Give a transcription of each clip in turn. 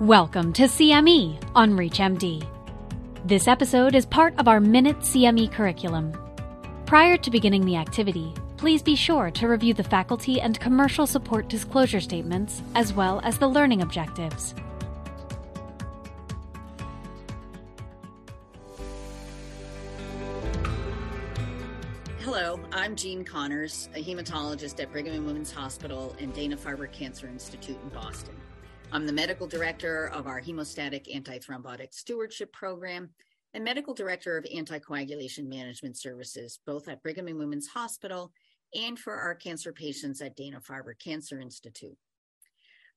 Welcome to CME on ReachMD. This episode is part of our Minute CME curriculum. Prior to beginning the activity, please be sure to review the faculty and commercial support disclosure statements as well as the learning objectives. Hello, I'm Jean Connors, a hematologist at Brigham and Women's Hospital and Dana Farber Cancer Institute in Boston. I'm the medical director of our hemostatic antithrombotic stewardship program and medical director of anticoagulation management services, both at Brigham and Women's Hospital and for our cancer patients at Dana Farber Cancer Institute.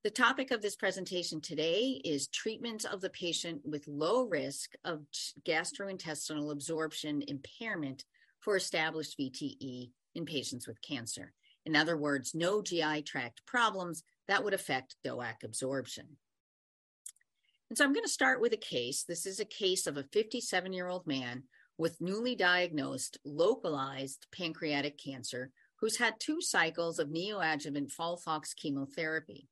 The topic of this presentation today is treatment of the patient with low risk of gastrointestinal absorption impairment for established VTE in patients with cancer. In other words, no GI tract problems that would affect DOAC absorption. And so I'm going to start with a case. This is a case of a 57 year old man with newly diagnosed localized pancreatic cancer who's had two cycles of neoadjuvant FOLFOX chemotherapy.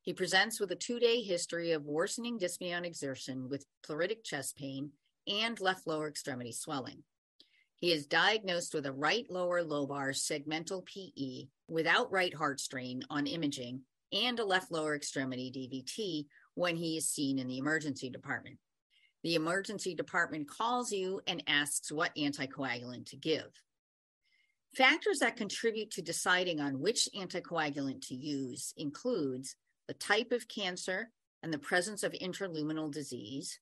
He presents with a two day history of worsening dyspnea on exertion with pleuritic chest pain and left lower extremity swelling. He is diagnosed with a right lower lobar segmental PE without right heart strain on imaging and a left lower extremity DVT when he is seen in the emergency department. The emergency department calls you and asks what anticoagulant to give. Factors that contribute to deciding on which anticoagulant to use includes the type of cancer and the presence of intraluminal disease,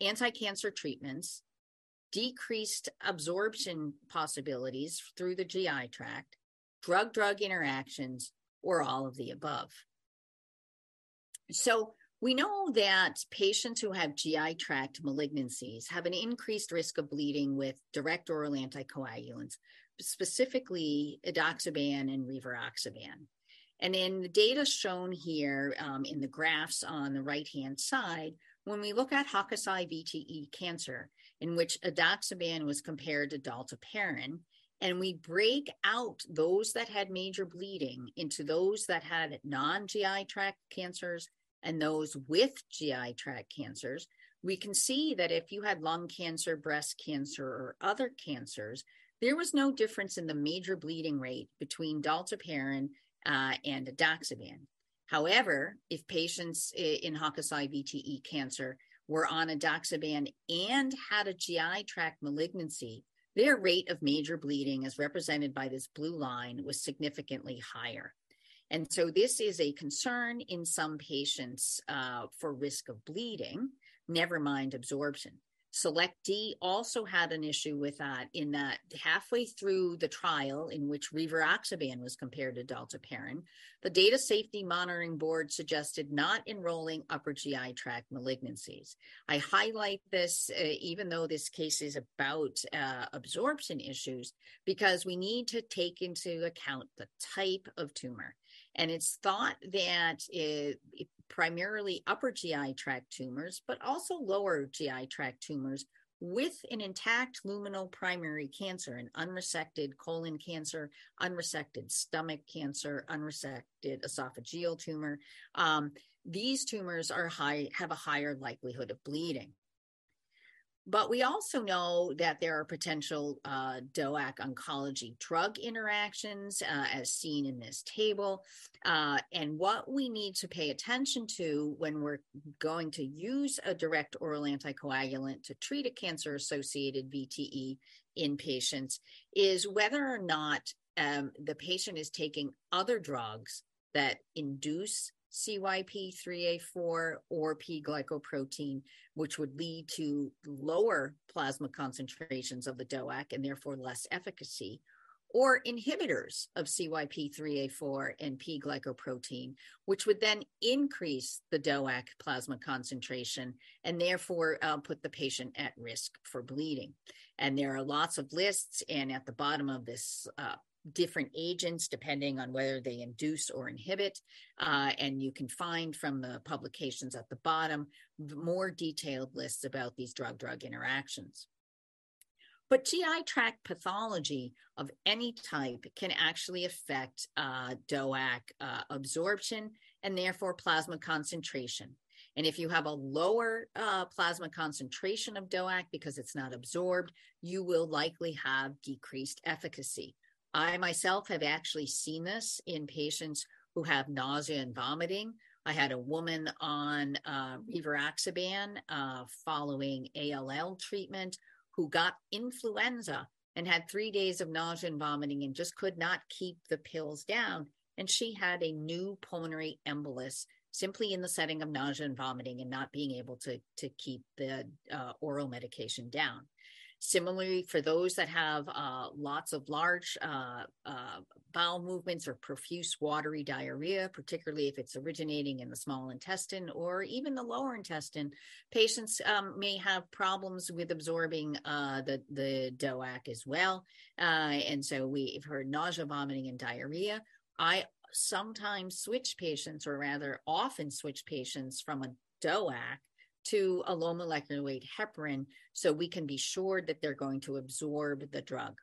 anti-cancer treatments, decreased absorption possibilities through the GI tract, drug-drug interactions, or all of the above. So we know that patients who have GI tract malignancies have an increased risk of bleeding with direct oral anticoagulants, specifically edoxaban and rivaroxaban. And in the data shown here um, in the graphs on the right hand side, when we look at Hokusai VTE cancer, in which edoxaban was compared to dalteparin, and we break out those that had major bleeding into those that had non GI tract cancers and those with GI tract cancers, we can see that if you had lung cancer, breast cancer, or other cancers, there was no difference in the major bleeding rate between dalteparin uh, and edoxaban. However, if patients in Hokusai VTE cancer were on edoxaban and had a GI tract malignancy, their rate of major bleeding, as represented by this blue line, was significantly higher. And so this is a concern in some patients uh, for risk of bleeding, never mind absorption. Select D also had an issue with that in that halfway through the trial in which rivaroxaban was compared to dalteparin, the Data Safety Monitoring Board suggested not enrolling upper GI tract malignancies. I highlight this uh, even though this case is about uh, absorption issues because we need to take into account the type of tumor. And it's thought that it, primarily upper GI tract tumors, but also lower GI tract tumors with an intact luminal primary cancer, an unresected colon cancer, unresected stomach cancer, unresected esophageal tumor. Um, these tumors are high, have a higher likelihood of bleeding. But we also know that there are potential uh, DOAC oncology drug interactions, uh, as seen in this table. Uh, and what we need to pay attention to when we're going to use a direct oral anticoagulant to treat a cancer associated VTE in patients is whether or not um, the patient is taking other drugs that induce CYP3A4 or P glycoprotein, which would lead to lower plasma concentrations of the DOAC and therefore less efficacy, or inhibitors of CYP3A4 and P glycoprotein, which would then increase the DOAC plasma concentration and therefore uh, put the patient at risk for bleeding. And there are lots of lists, and at the bottom of this uh, different agents depending on whether they induce or inhibit. Uh, and you can find from the publications at the bottom more detailed lists about these drug drug interactions. But GI tract pathology of any type can actually affect uh, DOAC uh, absorption and therefore plasma concentration. And if you have a lower uh, plasma concentration of DOAC because it's not absorbed, you will likely have decreased efficacy. I myself have actually seen this in patients who have nausea and vomiting. I had a woman on uh, rivaroxaban uh, following ALL treatment who got influenza and had three days of nausea and vomiting and just could not keep the pills down. And she had a new pulmonary embolus simply in the setting of nausea and vomiting and not being able to, to keep the uh, oral medication down. Similarly, for those that have uh, lots of large uh, uh, bowel movements or profuse watery diarrhea, particularly if it's originating in the small intestine or even the lower intestine, patients um, may have problems with absorbing uh, the, the DOAC as well. Uh, and so we've heard nausea, vomiting, and diarrhea. I sometimes switch patients, or rather often switch patients from a DOAC to a low molecular weight heparin so we can be sure that they're going to absorb the drug.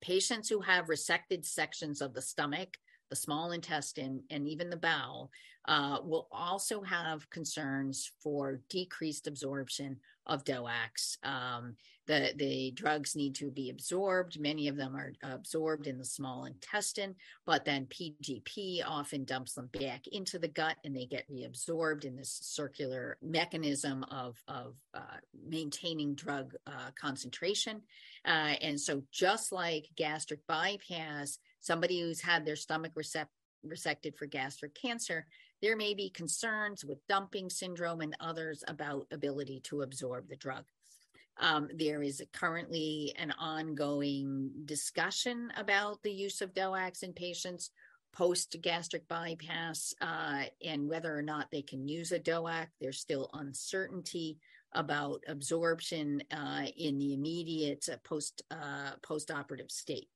Patients who have resected sections of the stomach, the small intestine, and even the bowel uh, will also have concerns for decreased absorption of DOACs. Um, the, the drugs need to be absorbed. Many of them are absorbed in the small intestine, but then PGP often dumps them back into the gut and they get reabsorbed in this circular mechanism of, of uh, maintaining drug uh, concentration. Uh, and so, just like gastric bypass, somebody who's had their stomach resected for gastric cancer, there may be concerns with dumping syndrome and others about ability to absorb the drug. Um, there is currently an ongoing discussion about the use of DOACs in patients post gastric bypass uh, and whether or not they can use a DOAC. There's still uncertainty about absorption uh, in the immediate uh, post uh, post operative state.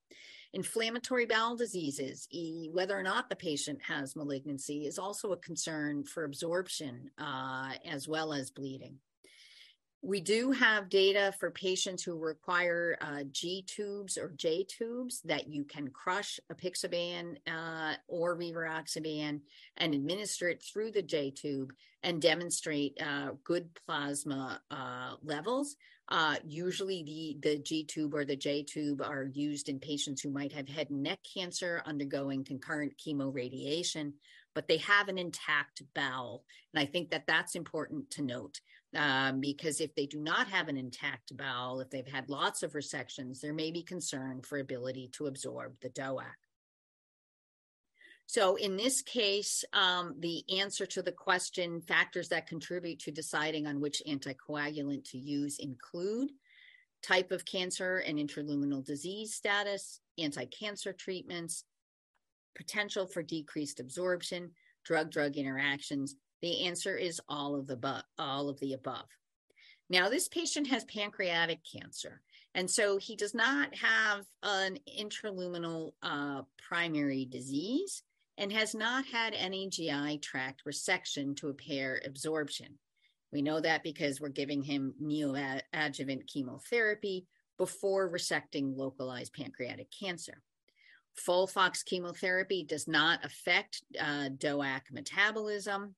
Inflammatory bowel diseases, whether or not the patient has malignancy, is also a concern for absorption uh, as well as bleeding. We do have data for patients who require uh, G tubes or J tubes that you can crush apixaban uh, or rivaroxaban and administer it through the J tube and demonstrate uh, good plasma uh, levels. Uh, usually, the, the G tube or the J tube are used in patients who might have head and neck cancer undergoing concurrent chemoradiation, but they have an intact bowel. And I think that that's important to note um, because if they do not have an intact bowel, if they've had lots of resections, there may be concern for ability to absorb the DOAC. So in this case, um, the answer to the question factors that contribute to deciding on which anticoagulant to use include type of cancer and intraluminal disease status, anti-cancer treatments, potential for decreased absorption, drug-drug interactions, the answer is all of the bu- all of the above. Now, this patient has pancreatic cancer, and so he does not have an intraluminal uh, primary disease and has not had any GI tract resection to impair absorption. We know that because we're giving him neoadjuvant chemotherapy before resecting localized pancreatic cancer. FOLFOX chemotherapy does not affect uh, DOAC metabolism.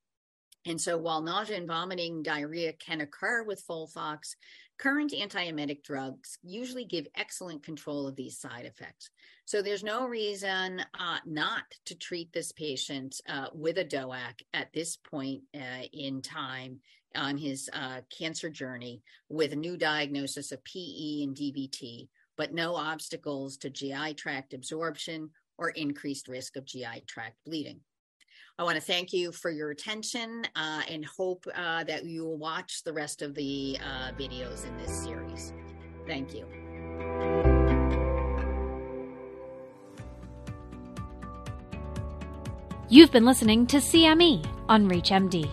And so while nausea and vomiting diarrhea can occur with Folfox, current antiemetic drugs usually give excellent control of these side effects. So there's no reason uh, not to treat this patient uh, with a DOAC at this point uh, in time on his uh, cancer journey with a new diagnosis of PE and DVT, but no obstacles to GI tract absorption or increased risk of GI tract bleeding. I want to thank you for your attention uh, and hope uh, that you will watch the rest of the uh, videos in this series. Thank you. You've been listening to CME on ReachMD.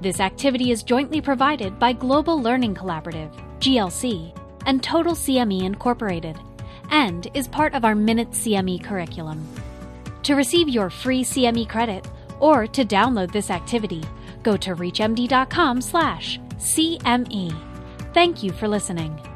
This activity is jointly provided by Global Learning Collaborative, GLC, and Total CME Incorporated, and is part of our Minute CME curriculum. To receive your free CME credit, or to download this activity, go to reachmd.com/cme. Thank you for listening.